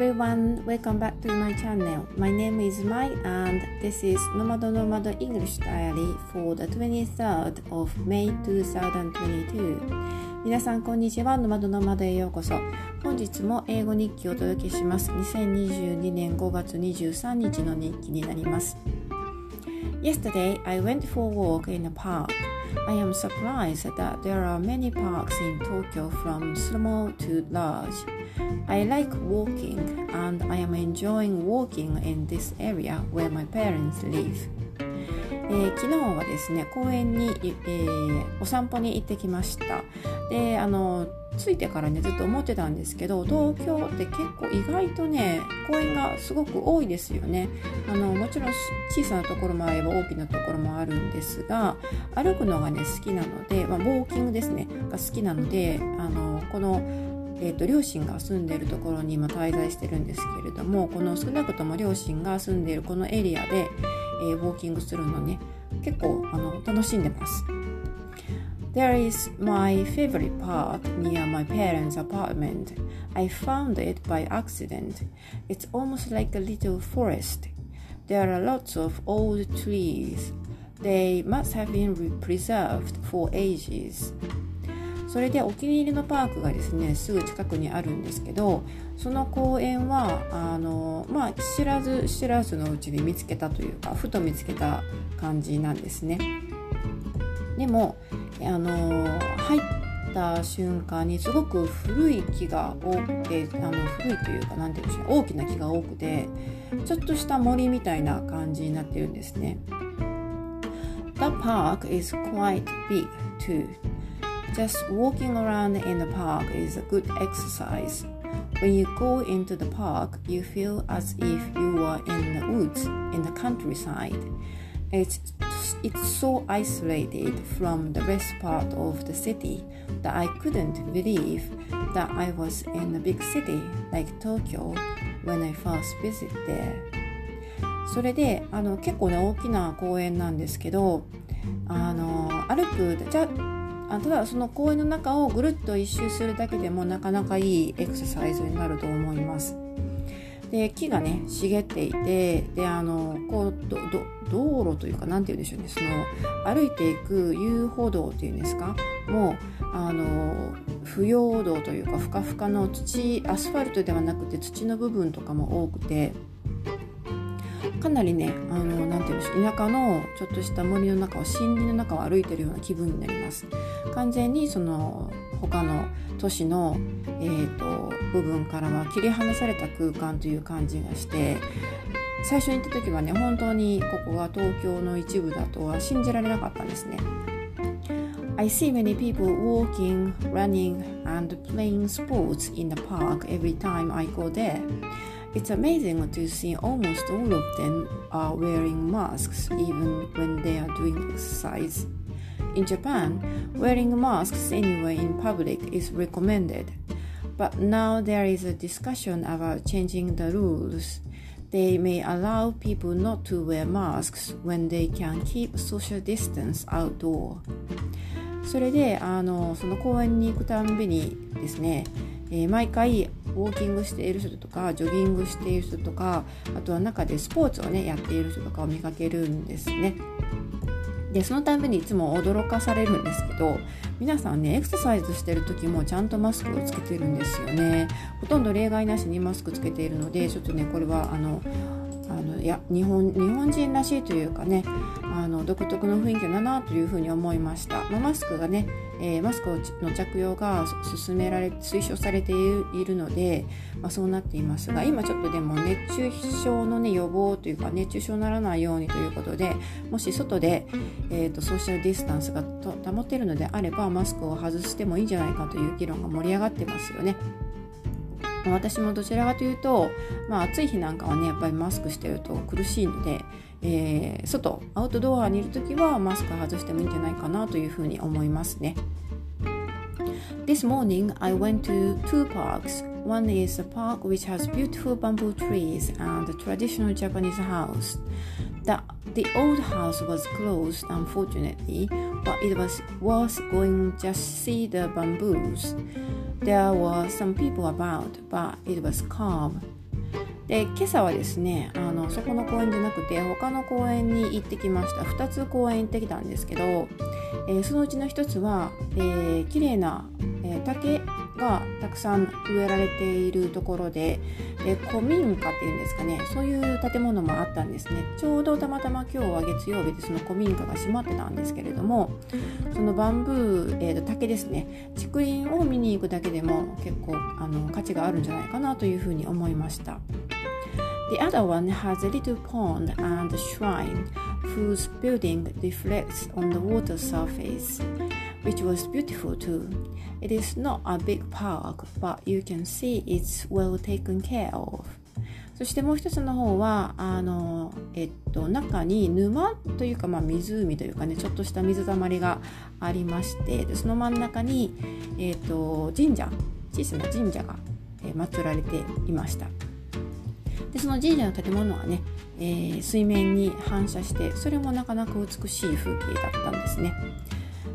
everyone, welcome back to my channel. My name is Mai and this is Nomad Nomad English Diary for the 23rd of May 2022. 皆さんこんにちは、ノマドノマドへようこそ。本日も英語日記をお届けします。2022年5月23日の日記になります。Yesterday, I went for a walk in a park. I am surprised that there are many parks in Tokyo from small to large. I like walking and I am enjoying walking in this area where my parents live. えー、昨日はですね公園に、えー、お散歩に行ってきましたであの着いてからねずっと思ってたんですけど東京って結構意外とね公園がすごく多いですよねあのもちろん小さなところもあれば大きなところもあるんですが歩くのがね好きなので、まあ、ウォーキングですねが好きなのであのこのえーと、両親が住んでるところに今滞在してるんですけれどもこの少なくとも両親が住んでいるこのエリアで、えー、ウォーキングするのね結構あの楽しんでます。There is my favorite park near my parents' apartment. I found it by accident. It's almost like a little forest. There are lots of old trees. They must have been preserved for ages. それでお気に入りのパークがですねすぐ近くにあるんですけどその公園はあのまあ知らず知らずのうちに見つけたというかふと見つけた感じなんですね。でもあの入った瞬間にすごく古い木が多くてあの古いというか何て言うんでしょう大きな木が多くてちょっとした森みたいな感じになってるんですね。The park is quite big too. Just walking around in the park is a good exercise. When you go into the park, you feel as if you are in the woods in the countryside. It's it's so isolated from the rest part of the city that I couldn't believe that I was in a big city like Tokyo when I first visited there. それであの結構ね大きな公園なんですけどあの歩くじゃあただその公園の中をぐるっと一周するだけでもなかなかいいエクササイズになると思います。で木がね茂っていてであのこう道路というか何て言うんでしょうね。その歩いていく遊歩道っていうんですか？もうあの不要道というかふかふかの土アスファルトではなくて土の部分とかも多くてかなりねあのなて言うんでしょう田舎のちょっとした森の中を森林の中を歩いてるような気分になります。完全にその他の都市の、えーと、部分からは切り離された空間という感じがして最初に行った時はね本当にここが東京の一部だとは信じられなかったんですね。I see many people walking, running, and playing sports in the park every time I go there. It's amazing to see almost all of them are wearing masks even when they are doing exercise. In Japan, wearing masks anywhere in public is recommended. But now there is a discussion about changing the rules. They may allow people not to wear masks when they can keep social distance outdoor. それであのその公園に行くたんびにですね、えー、毎回ウォーキングしている人とかジョギングしている人とかあとは中でスポーツをねやっている人とかを見かけるんですね。でそのためにいつも驚かされるんですけど皆さんねエクササイズしてる時もちゃんとマスクをつけてるんですよね。ほとんど例外なしにマスクつけているのでちょっとねこれはあのあのいや日本日本人らしいというかねあの独特の雰囲気だなというふうに思いました、まあ、マスクがねえー、マスクの着用が勧められ推奨されているので、まあ、そうなっていますが今ちょっとでも熱中症の、ね、予防というか熱中症にならないようにということでもし外で、えーと、ソーシャルディスタンスが保てるのであればマスクを外してもいいんじゃないかという議論が盛り上がってますよね。私もどちらかというと、まあ、暑い日なんかはねやっぱりマスクしてると苦しいので、えー、外アウトドアにいる時はマスク外してもいいんじゃないかなというふうに思いますね。This morning I went to two parks. One is a park which has beautiful bamboo trees and a traditional Japanese house. The, the old house was closed unfortunately, but it was worth going just see the bamboos. There were some people about, but it was calm. で今朝はですねあのそこの公園じゃなくて他の公園に行ってきました2つ公園行ってきたんですけど、えー、そのうちの1つは、えー、綺麗な、えー、竹がたくさん植えられているところで、え古民家っていうんですかねそういう建物もあったんですねちょうどたまたま今日は月曜日でその古民家が閉まってたんですけれどもそのバンブー、えー、と竹ですね竹林を見に行くだけでも結構あの価値があるんじゃないかなというふうに思いました。The other one has a little pond and a shrine whose building reflects on the water surface, which was beautiful too. It is not a big park, but you can see it's well taken care of. そしてもう一つの方はあの、えっと、中に沼というか、まあ、湖というかねちょっとした水たまりがありましてでその真ん中に、えっと、神社小さな神社が、え祀られていました。でその神社の建物はね、えー、水面に反射してそれもなかなか美しい風景だったんですね。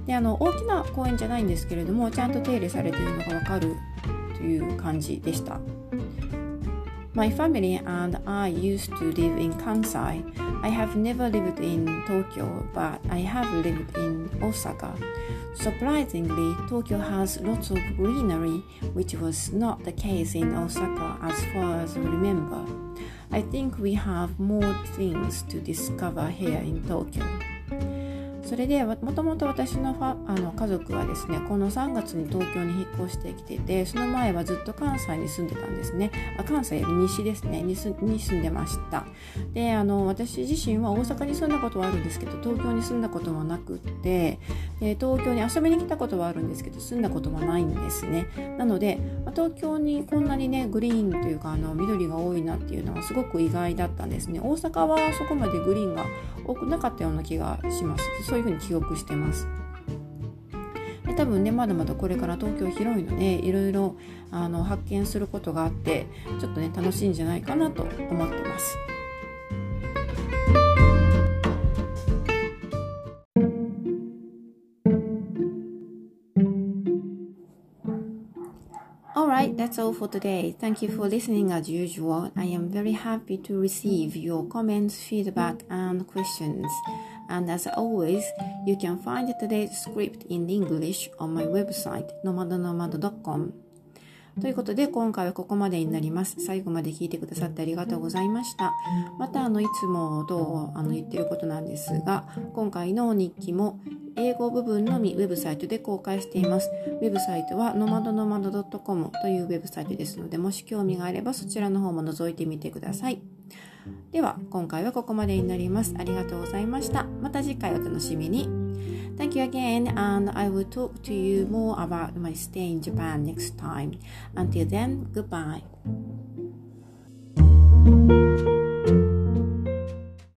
であの大きな公園じゃないんですけれどもちゃんと手入れされているのが分かるという感じでした。My family and I used to live in Kansai. I have never lived in Tokyo, but I have lived in Osaka. Surprisingly, Tokyo has lots of greenery, which was not the case in Osaka as far as I remember. I think we have more things to discover here in Tokyo. それでもともと私のファあの家族はですねこの3月に東京に引っ越してきててその前はずっと関西に住んでたんですね。あ関西より西ですね。に住んでました。であの私自身は大阪に住んだことはあるんですけど東京に住んだこともなくってで東京に遊びに来たことはあるんですけど住んだことはないんですね。なので東京にこんなにねグリーンというかあの緑が多いなっていうのはすごく意外だったんですね。大阪はそこまでグリーンが多くなかったような気がします。そういうふうに記憶してますで多分ねまだまだこれから東京広いのでいろいろあの発見することがあってちょっとね楽しいんじゃないかなと思ってます。Alright, that's all for today. Thank you for listening as usual. I am very happy to receive your comments, feedback, and questions. And as always, you can find today's script in English on my website, nomadonomad.com. ということで今回はここまでになります。最後まで聞いてくださってありがとうございました。またあのいつもとあの言ってることなんですが、今回の日記も英語部分のみウェブサイトで公開しています。ウェブサイトは nomadnomad.com というウェブサイトですので、もし興味があればそちらの方も覗いてみてください。では、今回はここまでになります。ありがとうございました。また次回お楽しみに。Thank you again, and I will talk to you more about my stay in Japan next time. Until then, goodbye.